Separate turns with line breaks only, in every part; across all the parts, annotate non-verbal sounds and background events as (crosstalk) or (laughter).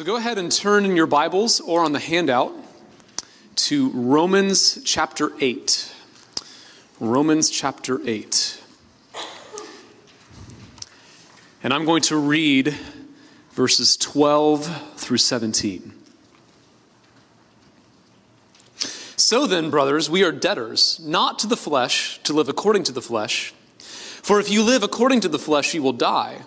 So go ahead and turn in your Bibles or on the handout to Romans chapter 8. Romans chapter 8. And I'm going to read verses 12 through 17. So then, brothers, we are debtors, not to the flesh, to live according to the flesh. For if you live according to the flesh, you will die.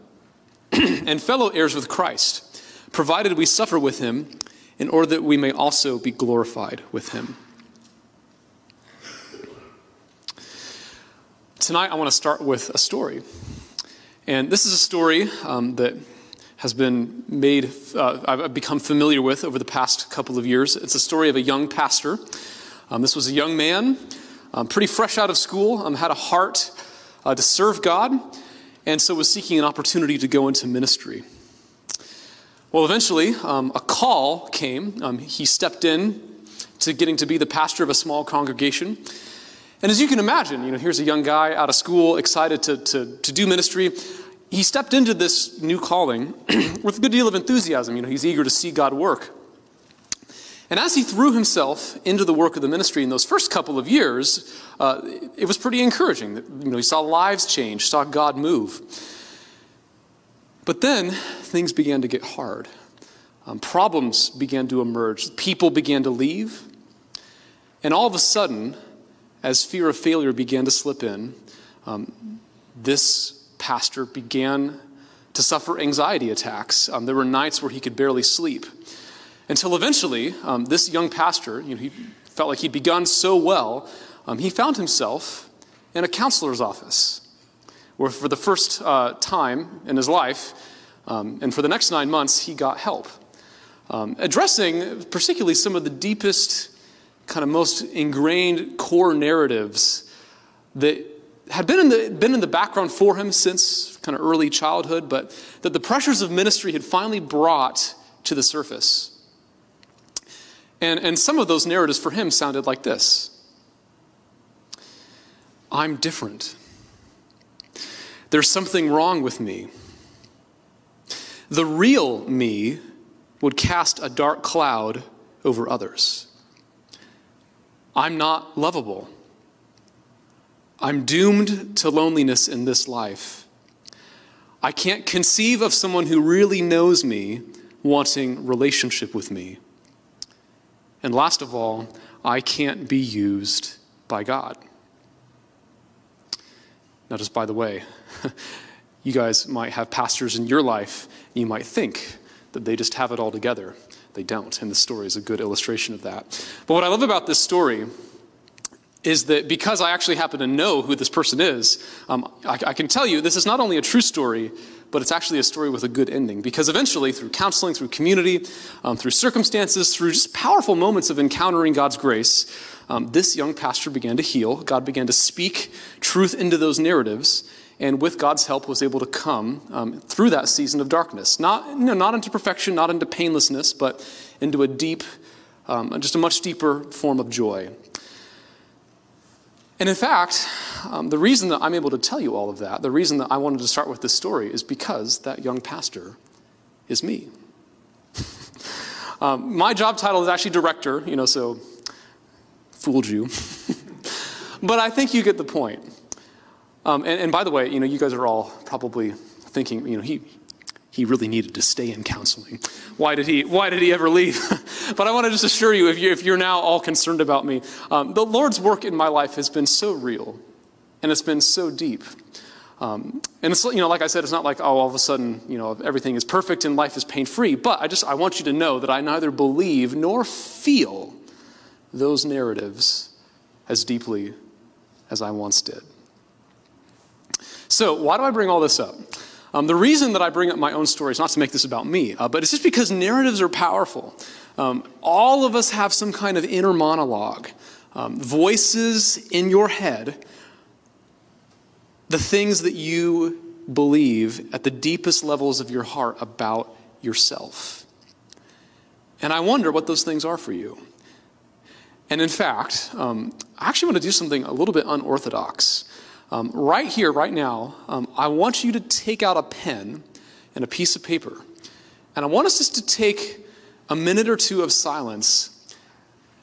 (clears throat) and fellow heirs with Christ, provided we suffer with Him, in order that we may also be glorified with Him. Tonight, I want to start with a story. And this is a story um, that has been made, uh, I've become familiar with over the past couple of years. It's a story of a young pastor. Um, this was a young man, um, pretty fresh out of school, um, had a heart uh, to serve God, and so was seeking an opportunity to go into ministry. Well, eventually, um, a call came. Um, he stepped in to getting to be the pastor of a small congregation. And as you can imagine, you know, here's a young guy out of school, excited to, to, to do ministry he stepped into this new calling (clears throat) with a good deal of enthusiasm. You know, he's eager to see God work. And as he threw himself into the work of the ministry in those first couple of years, uh, it was pretty encouraging. You know, he saw lives change, saw God move. But then things began to get hard. Um, problems began to emerge. People began to leave. And all of a sudden, as fear of failure began to slip in, um, this pastor began to suffer anxiety attacks. Um, there were nights where he could barely sleep. Until eventually, um, this young pastor, you know, he felt like he'd begun so well, um, he found himself in a counselor's office, where for the first uh, time in his life, um, and for the next nine months, he got help. Um, addressing particularly some of the deepest, kind of most ingrained core narratives that had been in, the, been in the background for him since kind of early childhood, but that the pressures of ministry had finally brought to the surface. And, and some of those narratives for him sounded like this I'm different. There's something wrong with me. The real me would cast a dark cloud over others. I'm not lovable. I'm doomed to loneliness in this life. I can't conceive of someone who really knows me wanting relationship with me. And last of all, I can't be used by God. Now, just by the way, (laughs) you guys might have pastors in your life, and you might think that they just have it all together. They don't, and the story is a good illustration of that. But what I love about this story is that because I actually happen to know who this person is, um, I, I, can tell you this is not only a true story, but it's actually a story with a good ending. Because eventually, through counseling, through community, um, through circumstances, through just powerful moments of encountering God's grace, um, this young pastor began to heal. God began to speak truth into those narratives, and with God's help, was able to come um, through that season of darkness. Not, you know, not into perfection, not into painlessness, but into a deep, um, just a much deeper form of joy. And in fact, um, the reason that I'm able to tell you all of that, the reason that I wanted to start with this story is because that young pastor is me. (laughs) um, my job title is actually director, you know, so fooled you. (laughs) but I think you get the point. Um, and, and by the way, you know, you guys are all probably thinking, you know, he, he really needed to stay in counseling. Why did he, why did he ever leave? (laughs) but I want to just assure you if, you, if you're now all concerned about me, um, the Lord's work in my life has been so real and it's been so deep. Um, and it's, you know, like I said, it's not like, oh, all of a sudden, you know, everything is perfect and life is pain free. But I just, I want you to know that I neither believe nor feel those narratives as deeply as I once did. So, why do I bring all this up? Um, the reason that I bring up my own story is not to make this about me, uh, but it's just because narratives are powerful. Um, all of us have some kind of inner monologue, um, voices in your head, the things that you believe at the deepest levels of your heart about yourself. And I wonder what those things are for you. And in fact, um, I actually want to do something a little bit unorthodox. Um, right here, right now, um, I want you to take out a pen and a piece of paper. And I want us just to take a minute or two of silence.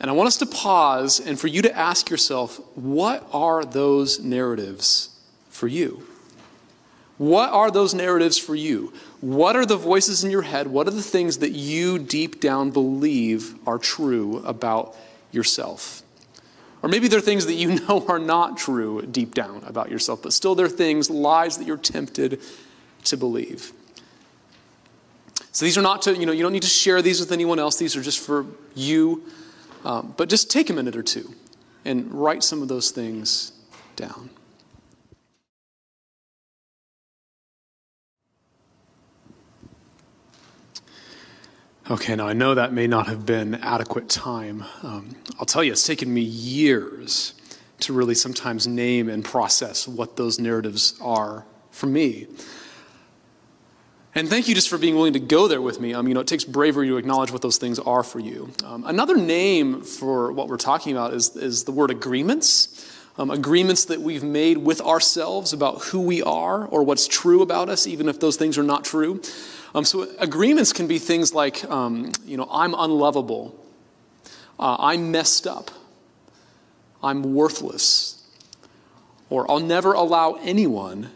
And I want us to pause and for you to ask yourself, what are those narratives for you? What are those narratives for you? What are the voices in your head? What are the things that you deep down believe are true about yourself? Or maybe they're things that you (laughs) know are not true deep down about yourself, but still they're things, lies that you're tempted to believe. So these are not to, you know, you don't need to share these with anyone else. These are just for you. Um, but just take a minute or two and write some of those things down. Okay, now I know that may not have been adequate time. Um, I'll tell you, it's taken me years to really sometimes name and process what those narratives are for me. And thank you just for being willing to go there with me. Um, you know, it takes bravery to acknowledge what those things are for you. Um, another name for what we're talking about is, is the word agreements. Um, agreements that we've made with ourselves about who we are or what's true about us, even if those things are not true. Um, so agreements can be things like, um, you know, I'm unlovable, uh, I'm messed up, I'm worthless, or I'll never allow anyone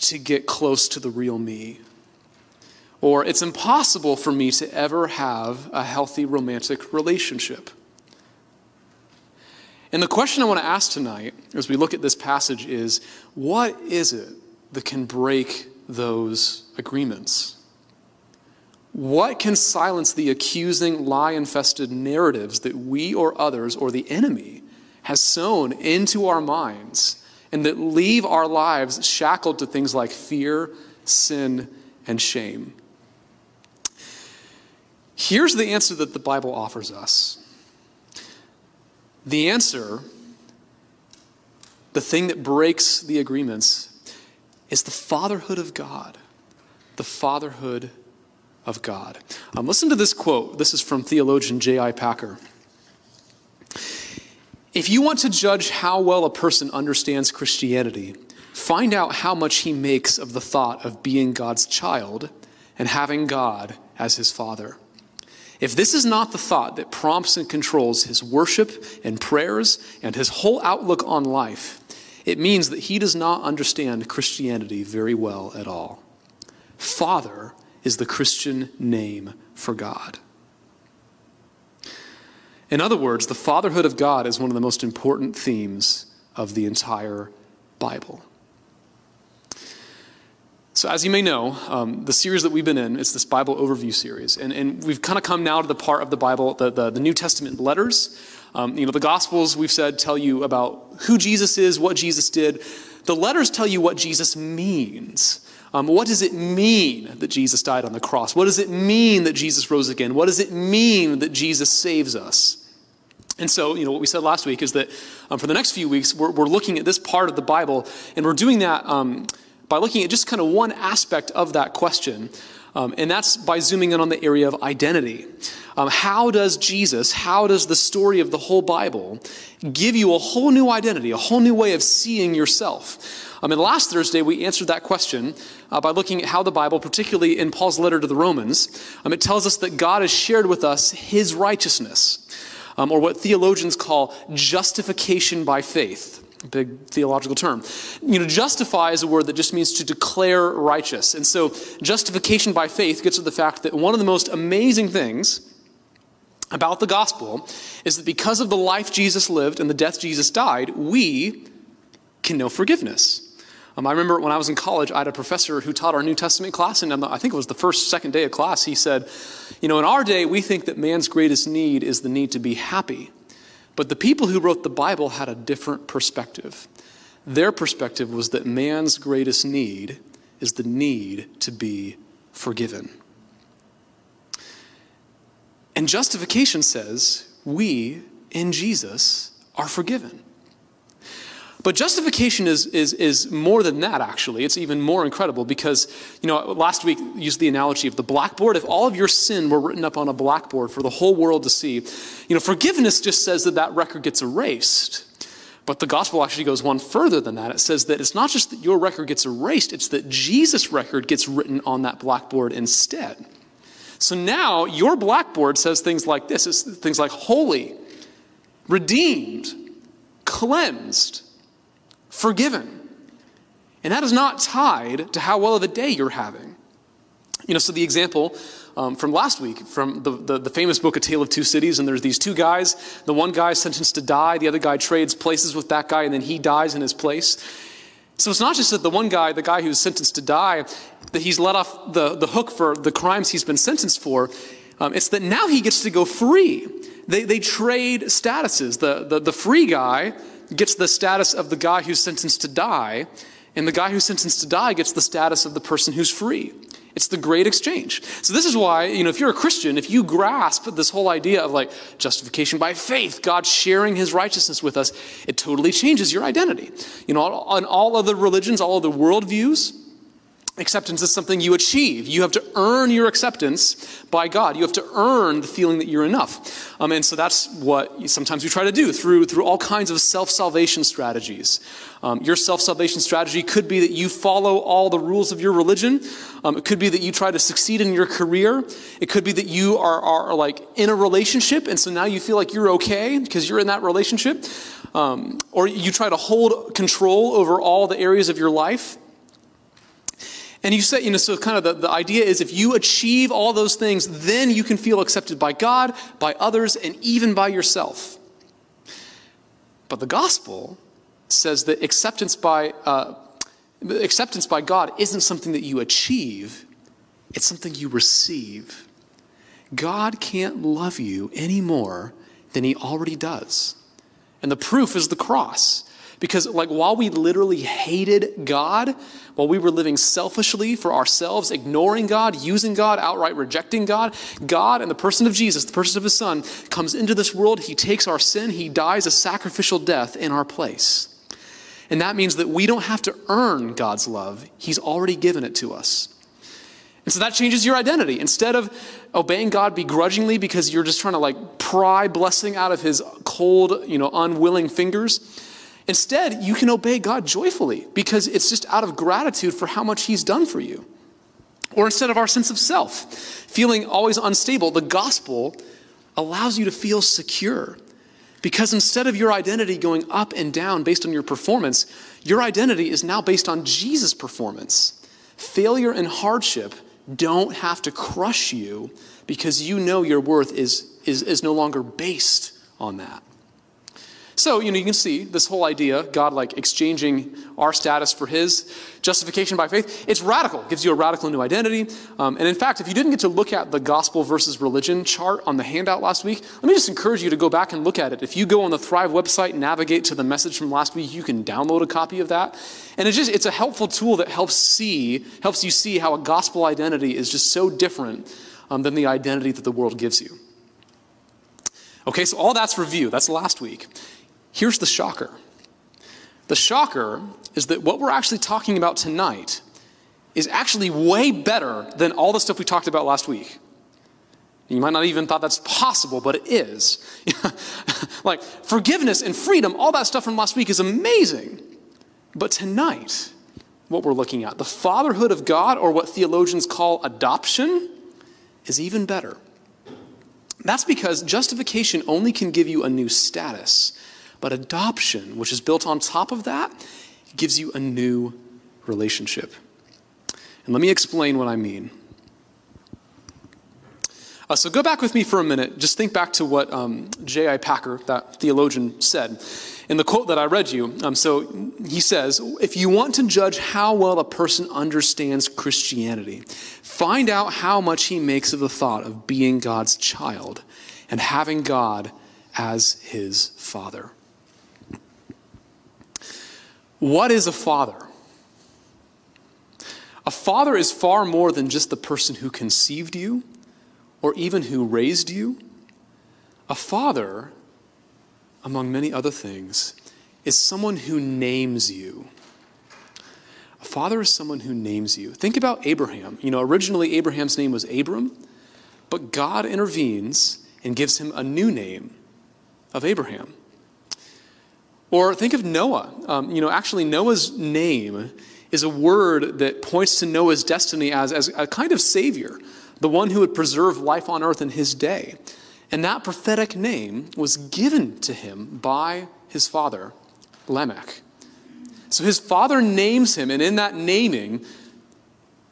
to get close to the real me. Or it's impossible for me to ever have a healthy romantic relationship. And the question I want to ask tonight as we look at this passage is what is it that can break those agreements? What can silence the accusing, lie infested narratives that we or others or the enemy has sown into our minds and that leave our lives shackled to things like fear, sin, and shame? Here's the answer that the Bible offers us. The answer, the thing that breaks the agreements, is the fatherhood of God. The fatherhood of God. Um, listen to this quote. This is from theologian J.I. Packer. If you want to judge how well a person understands Christianity, find out how much he makes of the thought of being God's child and having God as his father. If this is not the thought that prompts and controls his worship and prayers and his whole outlook on life, it means that he does not understand Christianity very well at all. Father is the Christian name for God. In other words, the fatherhood of God is one of the most important themes of the entire Bible. So, as you may know, um, the series that we've been in is this Bible overview series. And, and we've kind of come now to the part of the Bible, the, the, the New Testament letters. Um, you know, the Gospels, we've said, tell you about who Jesus is, what Jesus did. The letters tell you what Jesus means. Um, what does it mean that Jesus died on the cross? What does it mean that Jesus rose again? What does it mean that Jesus saves us? And so, you know, what we said last week is that um, for the next few weeks, we're, we're, looking at this part of the Bible, and we're doing that um, by looking at just kind of one aspect of that question. Um, and that's by zooming in on the area of identity. Um, how does Jesus, how does the story of the whole Bible give you a whole new identity, a whole new way of seeing yourself? Um, and last Thursday, we answered that question uh, by looking at how the Bible, particularly in Paul's letter to the Romans, um, it tells us that God has shared with us his righteousness, um, or what theologians call justification by faith. Big theological term. You know, justify is a word that just means to declare righteous. And so, justification by faith gets to the fact that one of the most amazing things about the gospel is that because of the life Jesus lived and the death Jesus died, we can know forgiveness. Um, I remember when I was in college, I had a professor who taught our New Testament class, and I think it was the first, second day of class. He said, You know, in our day, we think that man's greatest need is the need to be happy. But the people who wrote the Bible had a different perspective. Their perspective was that man's greatest need is the need to be forgiven. And justification says we in Jesus are forgiven. But justification is, is, is more than that, actually. It's even more incredible because, you know, last week used the analogy of the blackboard. If all of your sin were written up on a blackboard for the whole world to see, you know, forgiveness just says that that record gets erased. But the gospel actually goes one further than that. It says that it's not just that your record gets erased, it's that Jesus' record gets written on that blackboard instead. So now your blackboard says things like this it's things like holy, redeemed, cleansed, forgiven. And that is not tied to how well of a day you're having. You know, so the example um, from last week, from the, the, the, famous book, A Tale of Two Cities, and there's these two guys. The one guy is sentenced to die, the other guy trades places with that guy, and then he dies in his place. So it's not just that the one guy, the guy who's sentenced to die, that he's let off the, the hook for the crimes he's been sentenced for. Um, it's that now he gets to go free. They, they trade statuses. The, the, the free guy gets the status of the guy who's sentenced to die, and the guy who's sentenced to die gets the status of the person who's free. It's the great exchange. So this is why, you know, if you're a Christian, if you grasp this whole idea of like justification by faith, God sharing his righteousness with us, it totally changes your identity. You know, on all other religions, all other worldviews, Acceptance is something you achieve. You have to earn your acceptance by God. You have to earn the feeling that you're enough. Um, and so that's what sometimes we try to do through, through all kinds of self salvation strategies. Um, your self salvation strategy could be that you follow all the rules of your religion. Um, it could be that you try to succeed in your career. It could be that you are, are like in a relationship, and so now you feel like you're okay because you're in that relationship. Um, or you try to hold control over all the areas of your life. And you say, you know, so kind of the, the idea is if you achieve all those things, then you can feel accepted by God, by others, and even by yourself. But the gospel says that acceptance by, uh, acceptance by God isn't something that you achieve, it's something you receive. God can't love you any more than he already does. And the proof is the cross. Because, like, while we literally hated God, while we were living selfishly for ourselves, ignoring God, using God, outright rejecting God, God and the person of Jesus, the person of his Son, comes into this world. He takes our sin, he dies a sacrificial death in our place. And that means that we don't have to earn God's love, he's already given it to us. And so that changes your identity. Instead of obeying God begrudgingly because you're just trying to like pry blessing out of his cold, you know, unwilling fingers, Instead, you can obey God joyfully because it's just out of gratitude for how much He's done for you. Or instead of our sense of self, feeling always unstable, the gospel allows you to feel secure. Because instead of your identity going up and down based on your performance, your identity is now based on Jesus' performance. Failure and hardship don't have to crush you because you know your worth is, is, is no longer based on that. So, you know, you can see this whole idea, God like exchanging our status for his, justification by faith, it's radical. It gives you a radical new identity. Um, and in fact, if you didn't get to look at the gospel versus religion chart on the handout last week, let me just encourage you to go back and look at it. If you go on the Thrive website navigate to the message from last week, you can download a copy of that. And it's just, it's a helpful tool that helps see, helps you see how a gospel identity is just so different um, than the identity that the world gives you. Okay, so all that's review. That's last week. Here's the shocker the shocker is that what we're actually talking about tonight is actually way better than all the stuff we talked about last week. You might not even thought that's possible, but it is. (laughs) like forgiveness and freedom, all that stuff from last week is amazing. But tonight, what we're looking at, the fatherhood of God, or what theologians call adoption, is even better. That's because justification only can give you a new status. But adoption, which is built on top of that, gives you a new relationship. And let me explain what I mean. Uh, so go back with me for a minute. Just think back to what um, J.I. Packer, that theologian, said in the quote that I read you. Um, so he says, If you want to judge how well a person understands Christianity, find out how much he makes of the thought of being God's child and having God as his father. What is a father? A father is far more than just the person who conceived you or even who raised you. A father, among many other things, is someone who names you. A father is someone who names you. Think about Abraham. You know, originally Abraham's name was Abram, but God intervenes and gives him a new name of Abraham. Or think of Noah. Um, you know, actually, Noah's name is a word that points to Noah's destiny as, as a kind of savior, the one who would preserve life on earth in his day. And that prophetic name was given to him by his father, Lamech. So his father names him, and in that naming,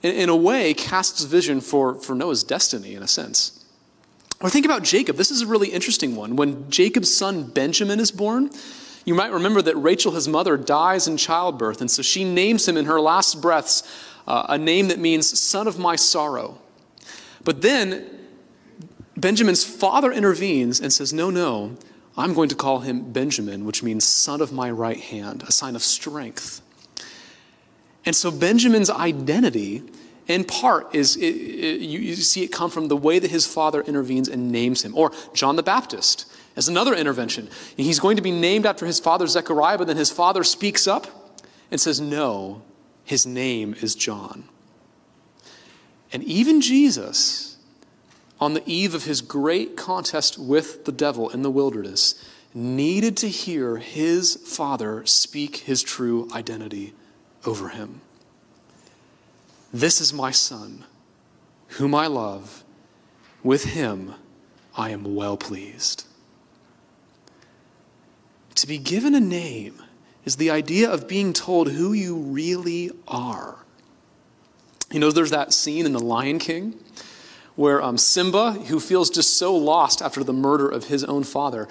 in, in a way, casts vision for, for Noah's destiny, in a sense. Or think about Jacob. This is a really interesting one. When Jacob's son Benjamin is born, you might remember that Rachel, his mother, dies in childbirth, and so she names him in her last breaths uh, a name that means son of my sorrow. But then Benjamin's father intervenes and says, No, no, I'm going to call him Benjamin, which means son of my right hand, a sign of strength. And so Benjamin's identity, in part, is it, it, you, you see it come from the way that his father intervenes and names him. Or John the Baptist as another intervention. He's going to be named after his father Zechariah, but then his father speaks up and says, No, his name is John. And even Jesus, on the eve of his great contest with the devil in the wilderness, needed to hear his father speak his true identity over him. This is my son, whom I love. With him I am well pleased. To be given a name is the idea of being told who you really are. You know, there's that scene in The Lion King where um, Simba, who feels just so lost after the murder of his own father,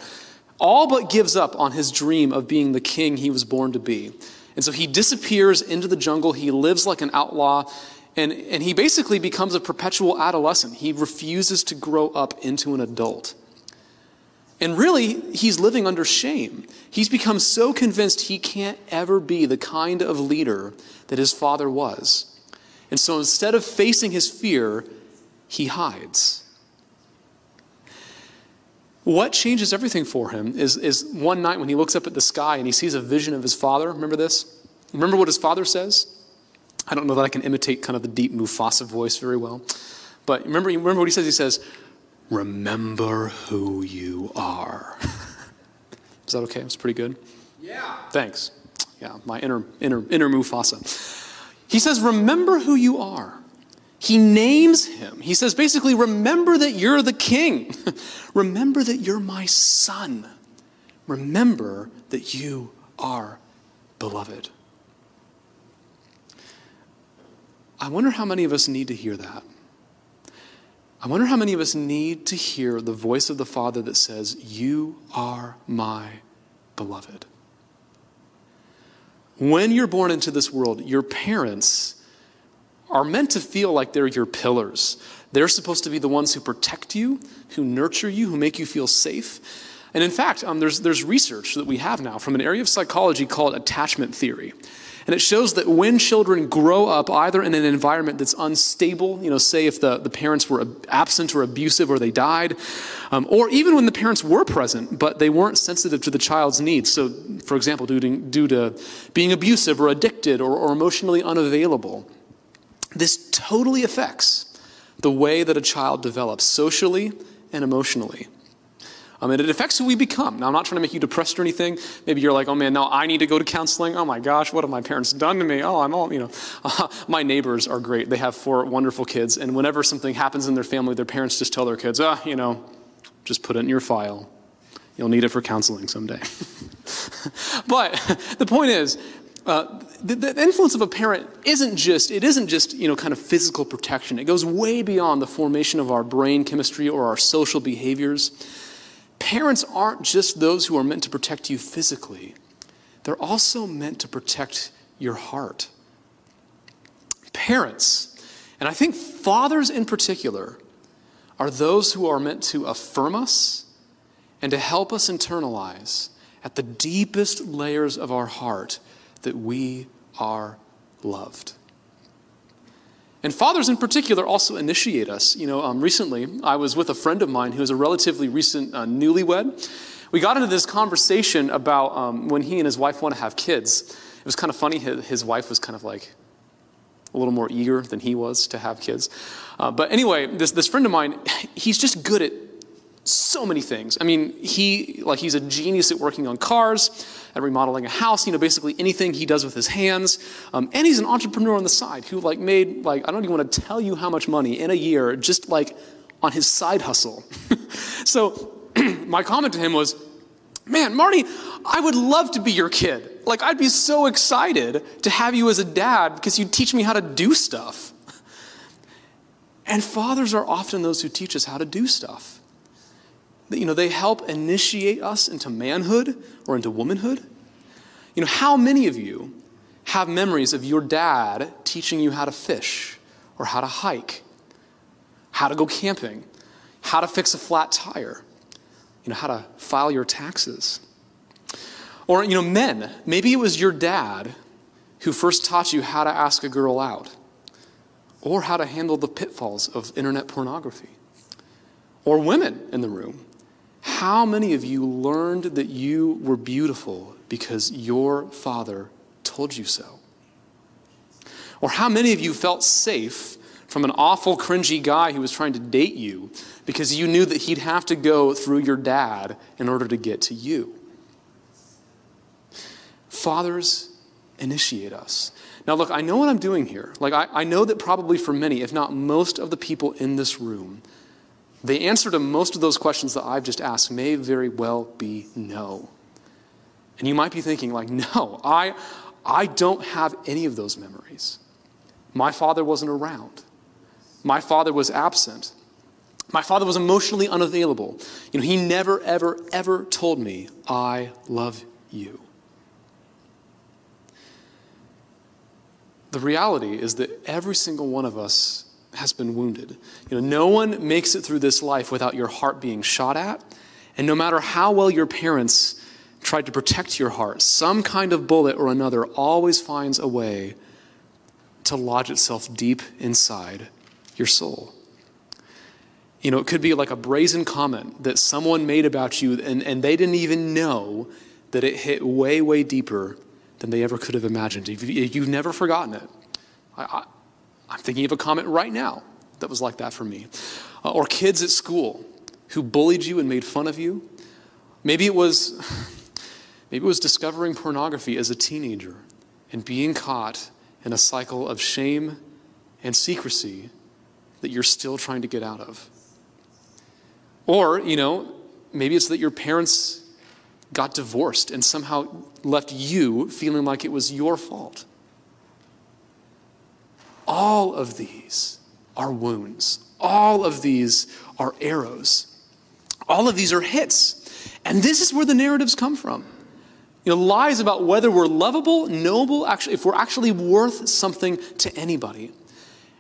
all but gives up on his dream of being the king he was born to be. And so he disappears into the jungle. He lives like an outlaw. And, and he basically becomes a perpetual adolescent. He refuses to grow up into an adult. And really, he's living under shame. He's become so convinced he can't ever be the kind of leader that his father was. And so instead of facing his fear, he hides. What changes everything for him is, is one night when he looks up at the sky and he sees a vision of his father. Remember this? Remember what his father says? I don't know that I can imitate kind of the deep Mufasa voice very well. But remember, remember what he says? He says, Remember who you are. (laughs) Is that okay? It's pretty good.
Yeah.
Thanks. Yeah, my inner inner inner Mufasa. He says, "Remember who you are." He names him. He says basically, "Remember that you're the king. (laughs) Remember that you're my son. Remember that you are beloved." I wonder how many of us need to hear that. I wonder how many of us need to hear the voice of the Father that says, You are my beloved. When you're born into this world, your parents are meant to feel like they're your pillars. They're supposed to be the ones who protect you, who nurture you, who make you feel safe. And in fact, um, there's, there's research that we have now from an area of psychology called attachment theory. And it shows that when children grow up either in an environment that's unstable, you know, say if the, the parents were absent or abusive or they died, um, or even when the parents were present but they weren't sensitive to the child's needs. So, for example, due to, due to being abusive or addicted or, or emotionally unavailable, this totally affects the way that a child develops socially and emotionally. And it affects who we become. Now, I'm not trying to make you depressed or anything. Maybe you're like, oh man, now I need to go to counseling. Oh my gosh, what have my parents done to me? Oh, I'm all, you know. Uh, (laughs) my neighbors are great. They have four wonderful kids. And whenever something happens in their family, their parents just tell their kids, ah, you know, just put it in your file. You'll need it for counseling someday. (laughs) but (laughs) the point is, uh, the, the, influence of a parent isn't just it isn't just you know kind of physical protection it goes way beyond the formation of our brain chemistry or our social behaviors Parents aren't just those who are meant to protect you physically, they're also meant to protect your heart. Parents, and I think fathers in particular, are those who are meant to affirm us and to help us internalize at the deepest layers of our heart that we are loved. And fathers in particular also initiate us. You know, um, recently I was with a friend of mine who is a relatively recent uh, newlywed. We got into this conversation about um, when he and his wife want to have kids. It was kind of funny. His, wife was kind of like a little more eager than he was to have kids. Uh, but anyway, this, this friend of mine, he's just good at so many things. I mean, he like he's a genius at working on cars, at remodeling a house. You know, basically anything he does with his hands. Um, and he's an entrepreneur on the side who like made like I don't even want to tell you how much money in a year just like on his side hustle. (laughs) so (clears throat) my comment to him was, "Man, Marty, I would love to be your kid. Like I'd be so excited to have you as a dad because you teach me how to do stuff." And fathers are often those who teach us how to do stuff you know, they help initiate us into manhood or into womanhood. You know, how many of you have memories of your dad teaching you how to fish or how to hike, how to go camping, how to fix a flat tire, you know, how to file your taxes? Or, you know, men, maybe it was your dad who first taught you how to ask a girl out or how to handle the pitfalls of internet pornography. Or women in the room. How many of you learned that you were beautiful because your father told you so? Or how many of you felt safe from an awful, cringy guy who was trying to date you because you knew that he'd have to go through your dad in order to get to you? Fathers initiate us. Now, look, I know what I'm doing here. Like, I, I know that probably for many, if not most of the people in this room, the answer to most of those questions that I've just asked may very well be no. And you might be thinking, like, (laughs) no, I, I don't have any of those memories. My father wasn't around. My father was absent. My father was emotionally unavailable. You know, he never, ever, ever told me, I love you. The reality is that every single one of us has been wounded. You know, no one makes it through this life without your heart being shot at. And no matter how well your parents tried to protect your heart, some kind of bullet or another always finds a way to lodge itself deep inside your soul. You know, it could be like a brazen comment that someone made about you, and, and they didn't even know that it hit way, way deeper than they ever could have imagined. If you've never forgotten it, I, I'm thinking of a comment right now that was like that for me. Uh, or kids at school who bullied you and made fun of you. Maybe it was (laughs) maybe it was discovering pornography as a teenager and being caught in a cycle of shame and secrecy that you're still trying to get out of. Or, you know, maybe it's that your parents got divorced and somehow left you feeling like it was your fault. All of these are wounds. All of these are arrows. All of these are hits. And this is where the narratives come from. You know, lies about whether we're lovable, noble, actually, if we're actually worth something to anybody.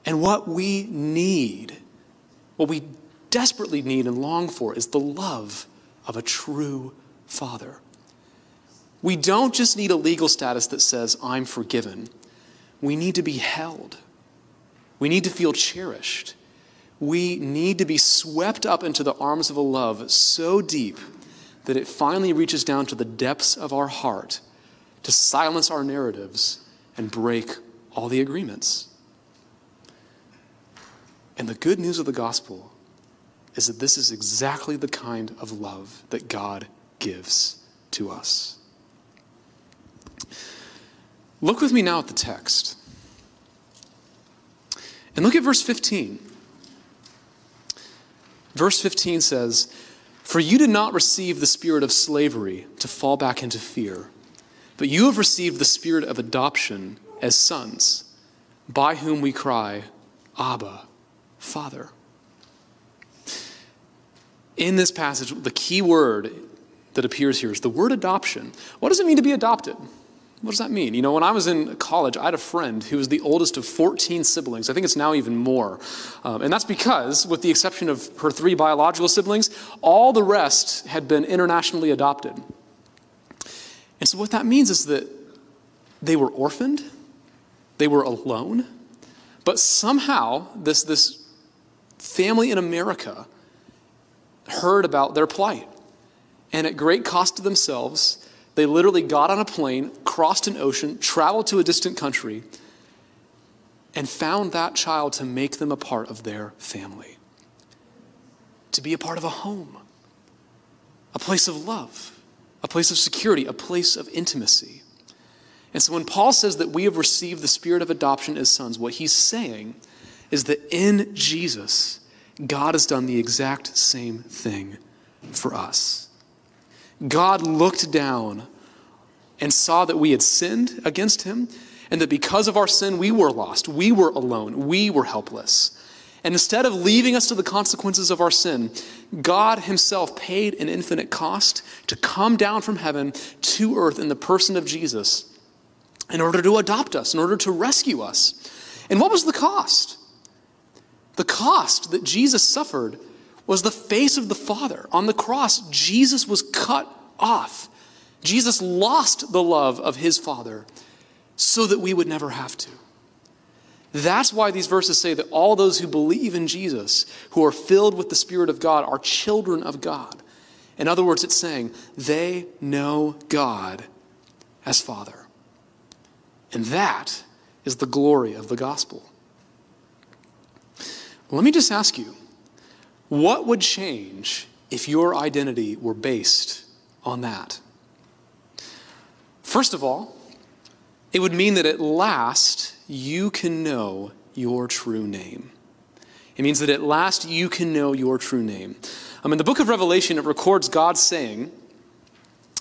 And what we need, what we desperately need and long for, is the love of a true father. We don't just need a legal status that says, I'm forgiven. We need to be held. We need to feel cherished. We need to be swept up into the arms of a love so deep that it finally reaches down to the depths of our heart to silence our narratives and break all the agreements. And the good news of the gospel is that this is exactly the kind of love that God gives to us. Look with me now at the text. And look at verse 15. Verse 15 says, For you did not receive the spirit of slavery to fall back into fear, but you have received the spirit of adoption as sons, by whom we cry, Abba, Father. In this passage, the key word that appears here is the word adoption. What does it mean to be adopted? What does that mean? You know, when I was in college, I had a friend who was the oldest of 14 siblings. I think it's now even more. Um, and that's because, with the exception of her three biological siblings, all the rest had been internationally adopted. And so, what that means is that they were orphaned, they were alone, But somehow, this, this family in America heard about their plight. And at great cost to themselves, they literally got on a plane, crossed an ocean, traveled to a distant country, and found that child to make them a part of their family, to be a part of a home, a place of love, a place of security, a place of intimacy. And so when Paul says that we have received the spirit of adoption as sons, what he's saying is that in Jesus, God has done the exact same thing for us. God looked down and saw that we had sinned against him, and that because of our sin, we were lost, we were alone, we were helpless. And instead of leaving us to the consequences of our sin, God Himself paid an infinite cost to come down from heaven to earth in the person of Jesus in order to adopt us, in order to rescue us. And what was the cost? The cost that Jesus suffered was the face of the Father. On the cross, Jesus was cut off. Jesus lost the love of his Father so that we would never have to. That's why these verses say that all those who believe in Jesus, who are filled with the Spirit of God, are children of God. In other words, it's saying they know God as Father. And that is the glory of the gospel. Let me just ask you what would change if your identity were based on that? First of all, it would mean that at last you can know your true name. It means that at last you can know your true name. Um, in the book of Revelation, it records God saying,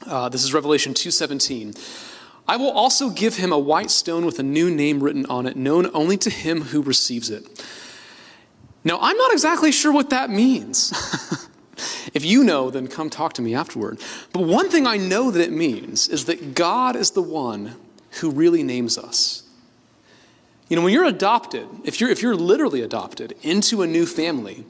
uh, this is Revelation 2.17, I will also give him a white stone with a new name written on it, known only to him who receives it. Now, I'm not exactly sure what that means. (laughs) if you know, then come talk to me afterward. But one thing I know that it means is that God is the one who really names us. You know, when you're adopted, if you're, if you're literally adopted into a new family,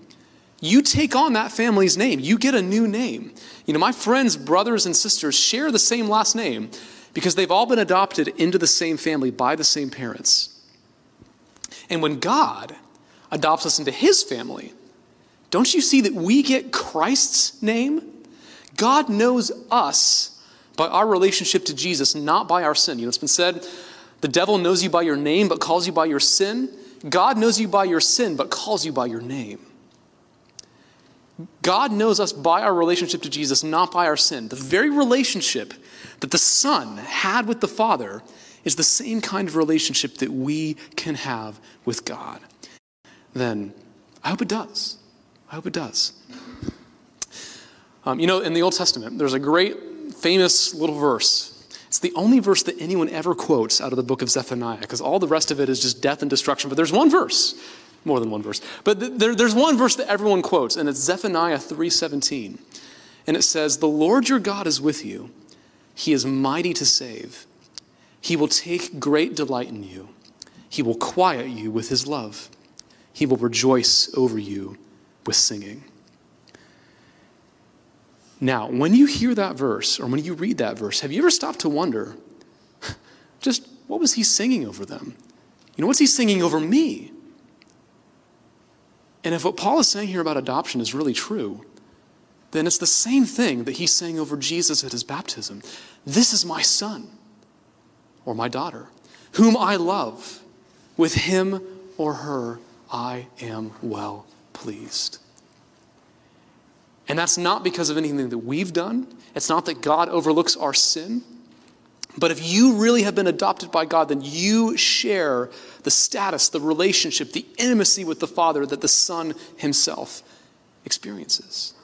you take on that family's name. You get a new name. You know, my friends, brothers, and sisters share the same last name because they've all been adopted into the same family by the same parents. And when God adopts us into his family, don't you see that we get Christ's name? God knows us by our relationship to Jesus, not by our sin. You know, it's been said the devil knows you by your name, but calls you by your sin. God knows you by your sin, but calls you by your name. God knows us by our relationship to Jesus, not by our sin. The very relationship that the Son had with the Father is the same kind of relationship that we can have with God. Then I hope it does. I hope it does. Um, you know, in the Old Testament, there's a great, famous little verse. It's the only verse that anyone ever quotes out of the book of Zephaniah, because all the rest of it is just death and destruction. But there's one verse, more than one verse, but th- there, there's one verse that everyone quotes, and it's Zephaniah 3:17, and it says, "The Lord your God is with you; He is mighty to save. He will take great delight in you. He will quiet you with His love. He will rejoice over you with singing." Now, when you hear that verse, or when you read that verse, have you ever stopped to wonder, (laughs) just what was he singing over them? You know, what's he singing over me? And if what Paul is saying here about adoption is really true, then it's the same thing that he's saying over Jesus at his baptism. This is my son or my daughter, whom I love. With him or her, I am well pleased. And that's not because of anything that we've done. It's not that God overlooks our sin. But if you really have been adopted by God, then you share the status, the relationship, the intimacy with the Father that the Son himself experiences.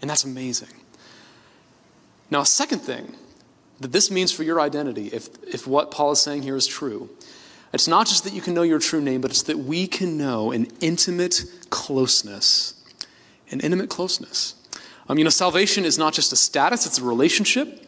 And that's amazing. Now, a second thing that this means for your identity, if, if what Paul is saying here is true, it's not just that you can know your true name, but it's that we can know an intimate closeness An intimate closeness. Um, you know, salvation is not just a status, it's a relationship.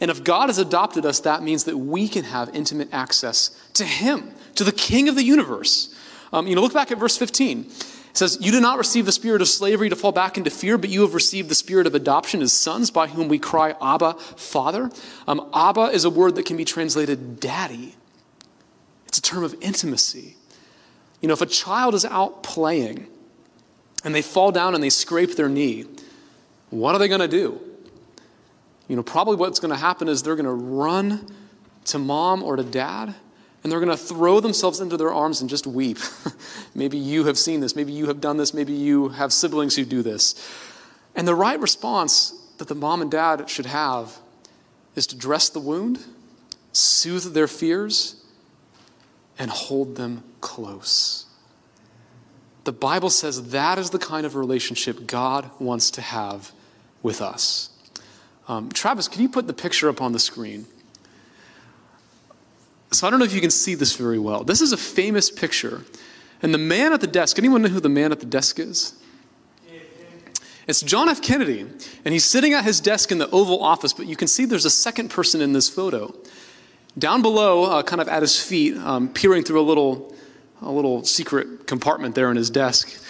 And if God has adopted us, that means that we can have intimate access to Him, to the King of the universe. Um, you know, look back at verse 15. It says, You did not receive the spirit of slavery to fall back into fear, but you have received the spirit of adoption as sons, by whom we cry, Abba, Father. Um, Abba is a word that can be translated daddy, it's a term of intimacy. You know, if a child is out playing and they fall down and they scrape their knee, what are they going to do? You know, probably what's going to happen is they're going to run to mom or to dad and they're going to throw themselves into their arms and just weep. (laughs) maybe you have seen this. Maybe you have done this. Maybe you have siblings who do this. And the right response that the mom and dad should have is to dress the wound, soothe their fears, and hold them close. The Bible says that is the kind of relationship God wants to have with us. Um, Travis, can you put the picture up on the screen? So I don't know if you can see this very well. This is a famous picture. And the man at the desk, anyone know who the man at the desk is? It's John F. Kennedy, and he's sitting at his desk in the Oval Office, but you can see there's a second person in this photo. Down below, uh, kind of at his feet, um, peering through a little, a little secret compartment there in his desk,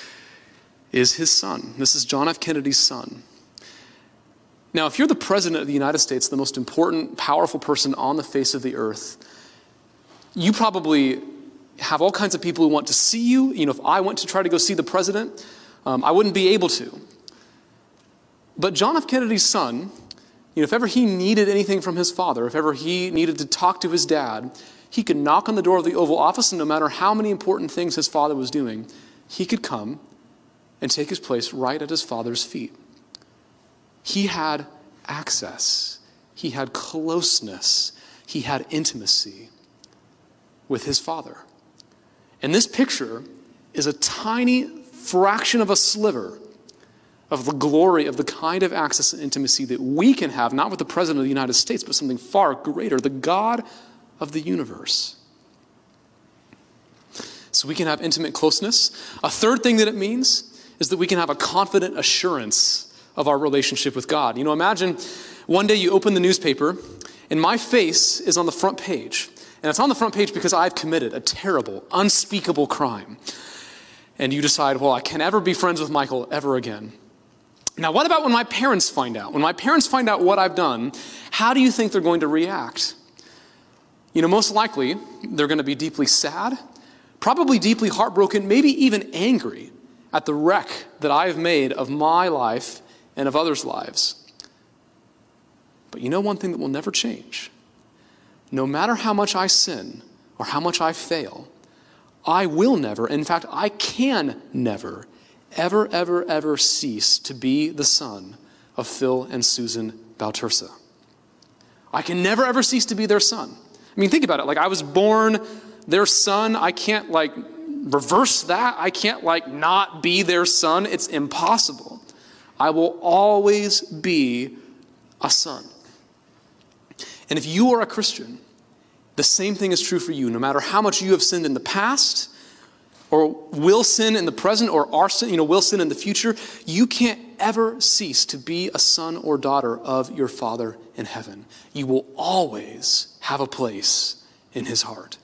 is his son. This is John F. Kennedy's son. Now, if you're the president of the United States, the most important, powerful person on the face of the earth, you probably have all kinds of people who want to see you. You know, if I went to try to go see the president, um, I wouldn't be able to. But John F. Kennedy's son, know, if ever he needed anything from his father, if ever he needed to talk to his dad, he could knock on the door of the Oval Office, and no matter how many important things his father was doing, he could come and take his place right at his father's feet. He had access, he had closeness, he had intimacy with his father. And this picture is a tiny fraction of a sliver of the glory of the kind of access and intimacy that we can have, not with the President of the United States, but something far greater, the God of the universe. So we can have intimate closeness. A third thing that it means is that we can have a confident assurance of our relationship with God. You know, imagine one day you open the newspaper and my face is on the front page. And it's on the front page because I've committed a terrible, unspeakable crime. And you decide, well, I can never be friends with Michael ever again. Now, what about when my parents find out? When my parents find out what I've done, how do you think they're going to react? You know, most likely, they're going to be deeply sad, probably deeply heartbroken, maybe even angry at the wreck that I have made of my life and of others' lives. But you know one thing that will never change? No matter how much I sin or how much I fail, I will never, in fact, I can never ever, ever, ever cease to be the son of Phil and Susan Bautursa. I can never, ever cease to be their son. I mean, think about it. Like, I was born their son. I can't, like, reverse that. I can't, like, not be their son. It's impossible. I will always be a son. And if you are a Christian, the same thing is true for you. No matter how much you have sinned in the past, or will sin in the present or are sin, you know, will sin in the future, you can't ever cease to be a son or daughter of your Father in heaven. You will always have a place in his heart.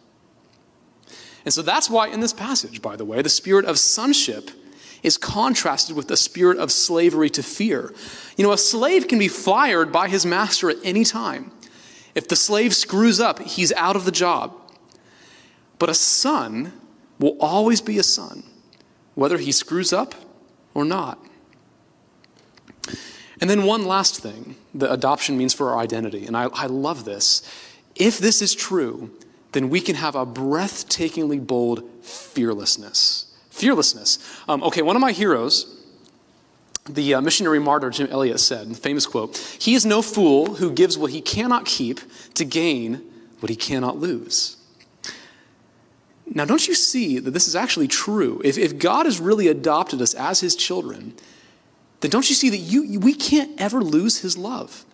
And so that's why in this passage, by the way, the spirit of sonship is contrasted with the spirit of slavery to fear. You know, a slave can be fired by his master at any time. If the slave screws up, he's out of the job. But a son will always be a son, whether he screws up or not. And then, one last thing that adoption means for our identity, and I, I love this. If this is true, then we can have a breathtakingly bold fearlessness. Fearlessness. Um, okay, one of my heroes, the uh, missionary martyr Jim Elliot said, famous quote, He is no fool who gives what he cannot keep to gain what he cannot lose. Now, don't you see that this is actually true? If, if God has really adopted us as his children, then don't you see that you, we can't ever lose his love?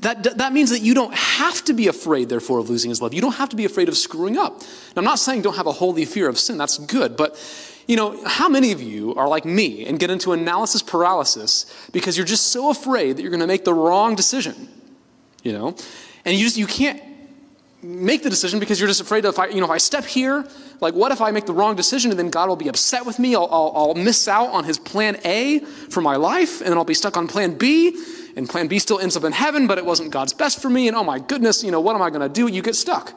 That, that means that you don't have to be afraid, therefore, of losing his love. You don't have to be afraid of screwing up. Now, I'm not saying don't have a holy fear of sin. That's good. But, you know, how many of you are like me and get into analysis paralysis because you're just so afraid that you're going to make the wrong decision? You know? And you just, you can't make the decision because you're just afraid of, if I, you know, if I step here, like what if I make the wrong decision and then God will be upset with me? I'll, I'll, I'll miss out on his plan A for my life and then I'll be stuck on plan B and plan B still ends up in heaven, but it wasn't God's best for me. And oh my goodness, you know, what am I going to do? You get stuck.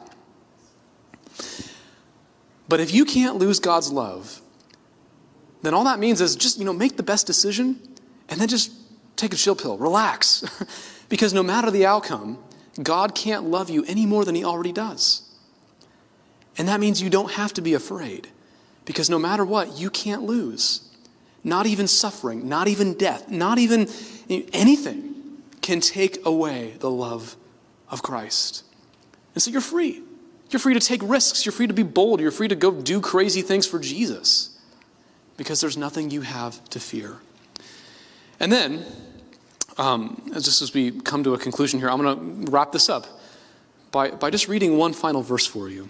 But if you can't lose God's love, then all that means is just, you know, make the best decision and then just take a chill pill, relax. (laughs) because no matter the outcome, God can't love you any more than he already does. And that means you don't have to be afraid because no matter what, you can't lose. Not even suffering, not even death, not even anything can take away the love of Christ. And so you're free. You're free to take risks. You're free to be bold. You're free to go do crazy things for Jesus because there's nothing you have to fear. And then, um, just as we come to a conclusion here, I'm going to wrap this up by, by just reading one final verse for you.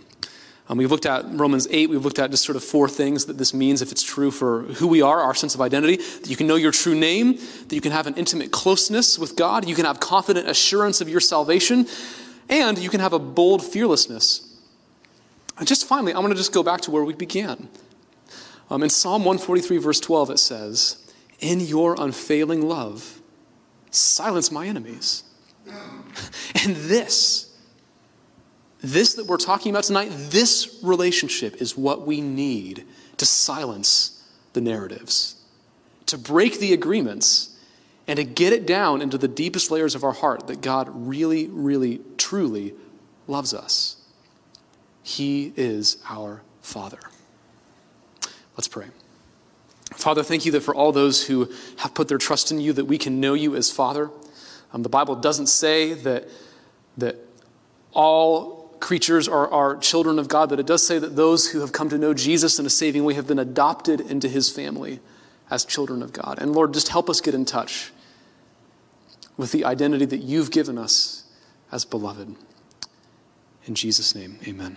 Um, we've looked at Romans 8. We've looked at just sort of four things that this means if it's true for who we are, our sense of identity, that you can know your true name, that you can have an intimate closeness with God, you can have confident assurance of your salvation, and you can have a bold fearlessness. And just finally, I want to just go back to where we began. Um, in Psalm 143, verse 12, it says, In your unfailing love, silence my enemies. and this, this that we're talking about tonight, this relationship is what we need to silence the narratives, to break the agreements, and to get it down into the deepest layers of our heart that God really, really, truly loves us. He is our Father. Let's pray. Father, thank you that for all those who have put their trust in you, that we can know you as Father. Um, the Bible doesn't say that, that all creatures are, are children of God, but it does say that those who have come to know Jesus in a saving way have been adopted into his family as children of God. And Lord, just help us get in touch with the identity that you've given us as beloved. In Jesus' name, amen.